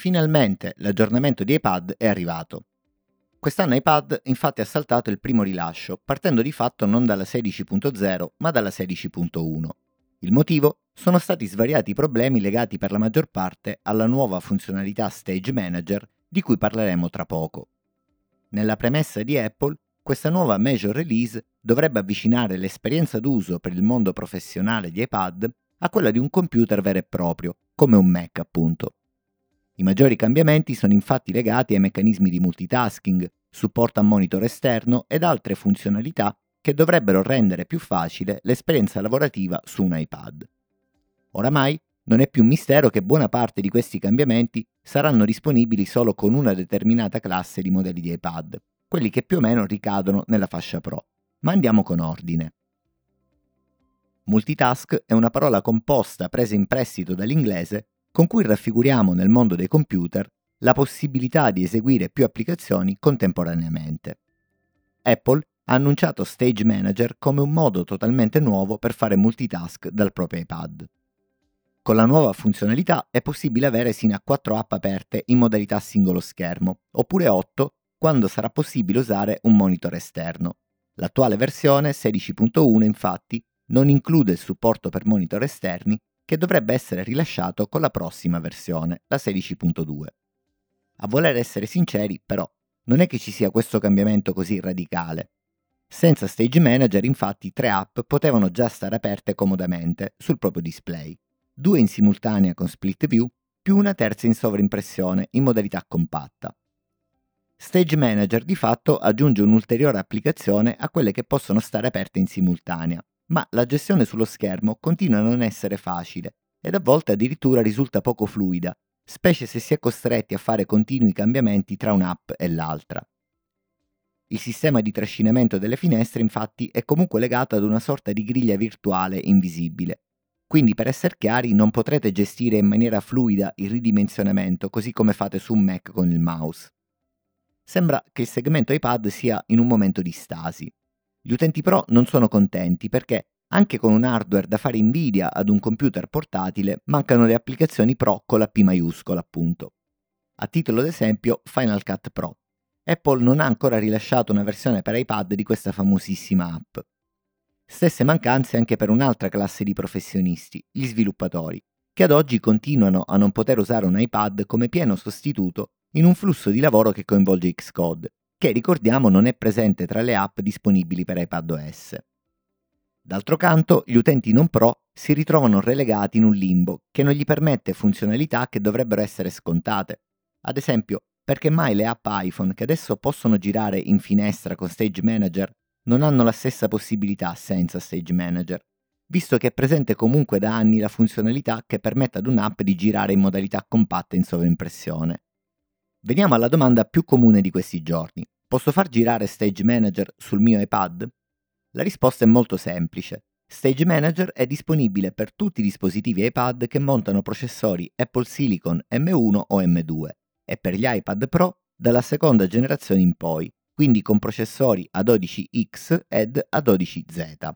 Finalmente l'aggiornamento di iPad è arrivato. Quest'anno iPad infatti ha saltato il primo rilascio, partendo di fatto non dalla 16.0 ma dalla 16.1. Il motivo? Sono stati svariati problemi legati per la maggior parte alla nuova funzionalità Stage Manager di cui parleremo tra poco. Nella premessa di Apple, questa nuova major release dovrebbe avvicinare l'esperienza d'uso per il mondo professionale di iPad a quella di un computer vero e proprio, come un Mac appunto. I maggiori cambiamenti sono infatti legati ai meccanismi di multitasking, supporto a monitor esterno ed altre funzionalità che dovrebbero rendere più facile l'esperienza lavorativa su un iPad. Oramai non è più un mistero che buona parte di questi cambiamenti saranno disponibili solo con una determinata classe di modelli di iPad, quelli che più o meno ricadono nella fascia Pro. Ma andiamo con ordine. Multitask è una parola composta presa in prestito dall'inglese con cui raffiguriamo nel mondo dei computer la possibilità di eseguire più applicazioni contemporaneamente. Apple ha annunciato Stage Manager come un modo totalmente nuovo per fare multitask dal proprio iPad. Con la nuova funzionalità è possibile avere sino a 4 app aperte in modalità singolo schermo, oppure 8 quando sarà possibile usare un monitor esterno. L'attuale versione 16.1 infatti non include il supporto per monitor esterni che dovrebbe essere rilasciato con la prossima versione, la 16.2. A voler essere sinceri, però, non è che ci sia questo cambiamento così radicale. Senza Stage Manager, infatti, tre app potevano già stare aperte comodamente sul proprio display, due in simultanea con split view, più una terza in sovraimpressione in modalità compatta. Stage Manager di fatto aggiunge un'ulteriore applicazione a quelle che possono stare aperte in simultanea, ma la gestione sullo schermo continua a non essere facile ed a volte addirittura risulta poco fluida, specie se si è costretti a fare continui cambiamenti tra un'app e l'altra. Il sistema di trascinamento delle finestre infatti è comunque legato ad una sorta di griglia virtuale invisibile, quindi per essere chiari non potrete gestire in maniera fluida il ridimensionamento così come fate su un Mac con il mouse. Sembra che il segmento iPad sia in un momento di stasi. Gli utenti Pro non sono contenti perché anche con un hardware da fare invidia ad un computer portatile mancano le applicazioni Pro con la P maiuscola appunto. A titolo d'esempio Final Cut Pro. Apple non ha ancora rilasciato una versione per iPad di questa famosissima app. Stesse mancanze anche per un'altra classe di professionisti, gli sviluppatori, che ad oggi continuano a non poter usare un iPad come pieno sostituto in un flusso di lavoro che coinvolge Xcode che ricordiamo non è presente tra le app disponibili per iPadOS. D'altro canto, gli utenti non pro si ritrovano relegati in un limbo che non gli permette funzionalità che dovrebbero essere scontate. Ad esempio, perché mai le app iPhone che adesso possono girare in finestra con Stage Manager non hanno la stessa possibilità senza Stage Manager, visto che è presente comunque da anni la funzionalità che permette ad un'app di girare in modalità compatta in sovraimpressione. Veniamo alla domanda più comune di questi giorni. Posso far girare Stage Manager sul mio iPad? La risposta è molto semplice. Stage Manager è disponibile per tutti i dispositivi iPad che montano processori Apple Silicon M1 o M2 e per gli iPad Pro dalla seconda generazione in poi, quindi con processori A12X ed A12Z.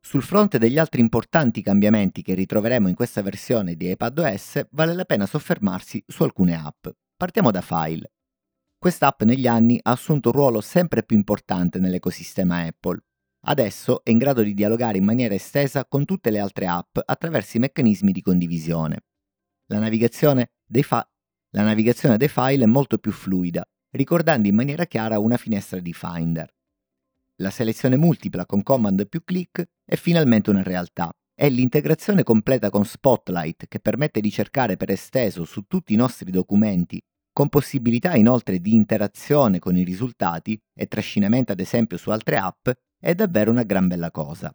Sul fronte degli altri importanti cambiamenti che ritroveremo in questa versione di iPadOS, vale la pena soffermarsi su alcune app. Partiamo da File. Quest'app negli anni ha assunto un ruolo sempre più importante nell'ecosistema Apple. Adesso è in grado di dialogare in maniera estesa con tutte le altre app attraverso i meccanismi di condivisione. La navigazione dei, fa- la navigazione dei file è molto più fluida, ricordando in maniera chiara una finestra di Finder. La selezione multipla con command più clic è finalmente una realtà e l'integrazione completa con Spotlight che permette di cercare per esteso su tutti i nostri documenti, con possibilità inoltre di interazione con i risultati e trascinamento ad esempio su altre app, è davvero una gran bella cosa.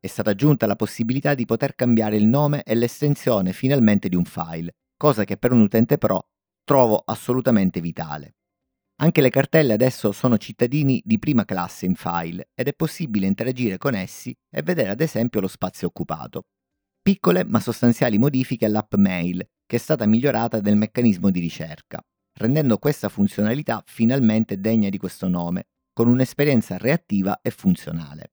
È stata aggiunta la possibilità di poter cambiare il nome e l'estensione finalmente di un file, cosa che per un utente pro trovo assolutamente vitale. Anche le cartelle adesso sono cittadini di prima classe in file ed è possibile interagire con essi e vedere ad esempio lo spazio occupato. Piccole ma sostanziali modifiche all'app Mail, che è stata migliorata del meccanismo di ricerca, rendendo questa funzionalità finalmente degna di questo nome, con un'esperienza reattiva e funzionale.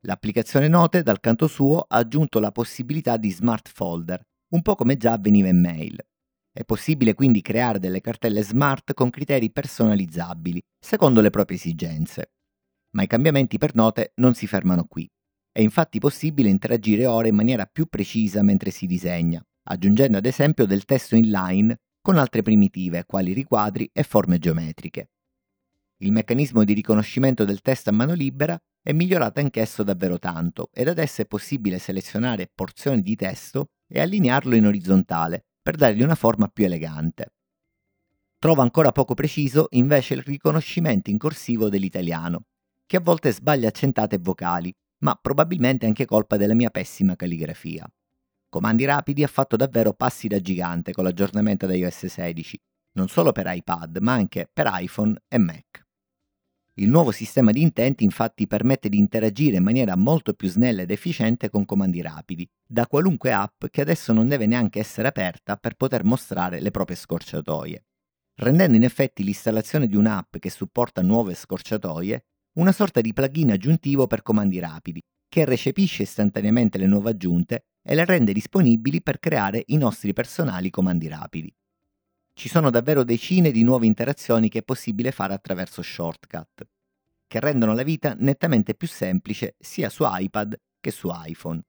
L'applicazione Note, dal canto suo, ha aggiunto la possibilità di smart folder, un po' come già avveniva in Mail, È possibile quindi creare delle cartelle smart con criteri personalizzabili, secondo le proprie esigenze. Ma i cambiamenti per note non si fermano qui. È infatti possibile interagire ora in maniera più precisa mentre si disegna, aggiungendo ad esempio del testo inline con altre primitive quali riquadri e forme geometriche. Il meccanismo di riconoscimento del testo a mano libera è migliorato anch'esso davvero tanto ed adesso è possibile selezionare porzioni di testo e allinearlo in orizzontale per dargli una forma più elegante. Trovo ancora poco preciso invece il riconoscimento in corsivo dell'italiano, che a volte sbaglia accentate e vocali, ma probabilmente anche colpa della mia pessima calligrafia. Comandi Rapidi ha fatto davvero passi da gigante con l'aggiornamento da iOS 16, non solo per iPad, ma anche per iPhone e Mac. Il nuovo sistema di intenti infatti permette di interagire in maniera molto più snella ed efficiente con comandi rapidi, da qualunque app che adesso non deve neanche essere aperta per poter mostrare le proprie scorciatoie, rendendo in effetti l'installazione di un'app che supporta nuove scorciatoie una sorta di plugin aggiuntivo per comandi rapidi, che recepisce istantaneamente le nuove aggiunte e le rende disponibili per creare i nostri personali comandi rapidi. Ci sono davvero decine di nuove interazioni che è possibile fare attraverso shortcut, che rendono la vita nettamente più semplice sia su iPad che su iPhone.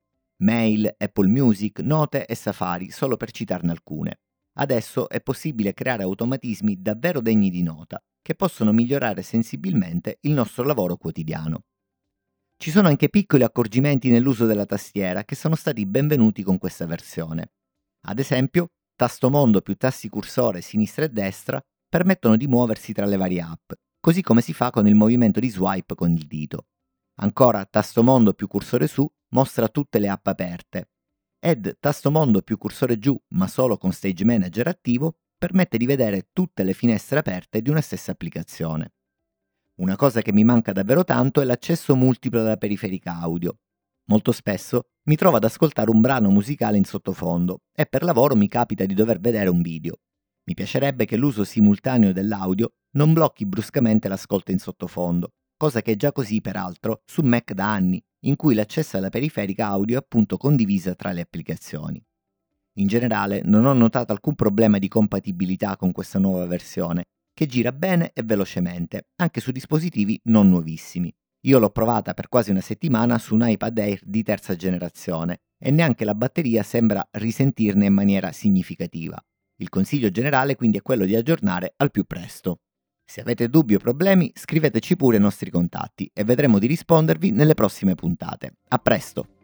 Mail, Apple Music, Note e Safari, solo per citarne alcune. Adesso è possibile creare automatismi davvero degni di nota, che possono migliorare sensibilmente il nostro lavoro quotidiano. Ci sono anche piccoli accorgimenti nell'uso della tastiera che sono stati benvenuti con questa versione. Ad esempio, tasto mondo più tasti cursore sinistra e destra permettono di muoversi tra le varie app, così come si fa con il movimento di swipe con il dito. Ancora tasto mondo più cursore su mostra tutte le app aperte. Ed tasto mondo più cursore giù, ma solo con Stage Manager attivo, permette di vedere tutte le finestre aperte di una stessa applicazione. Una cosa che mi manca davvero tanto è l'accesso multiplo alla periferica audio. Molto spesso mi trovo ad ascoltare un brano musicale in sottofondo e per lavoro mi capita di dover vedere un video. Mi piacerebbe che l'uso simultaneo dell'audio non blocchi bruscamente l'ascolto in sottofondo, cosa che è già così peraltro su Mac da anni, in cui l'accesso alla periferica audio è appunto condivisa tra le applicazioni. In generale non ho notato alcun problema di compatibilità con questa nuova versione, che gira bene e velocemente, anche su dispositivi non nuovissimi. Io l'ho provata per quasi una settimana su un iPad Air di terza generazione e neanche la batteria sembra risentirne in maniera significativa. Il consiglio generale quindi è quello di aggiornare al più presto. Se avete dubbi o problemi scriveteci pure ai nostri contatti e vedremo di rispondervi nelle prossime puntate. A presto!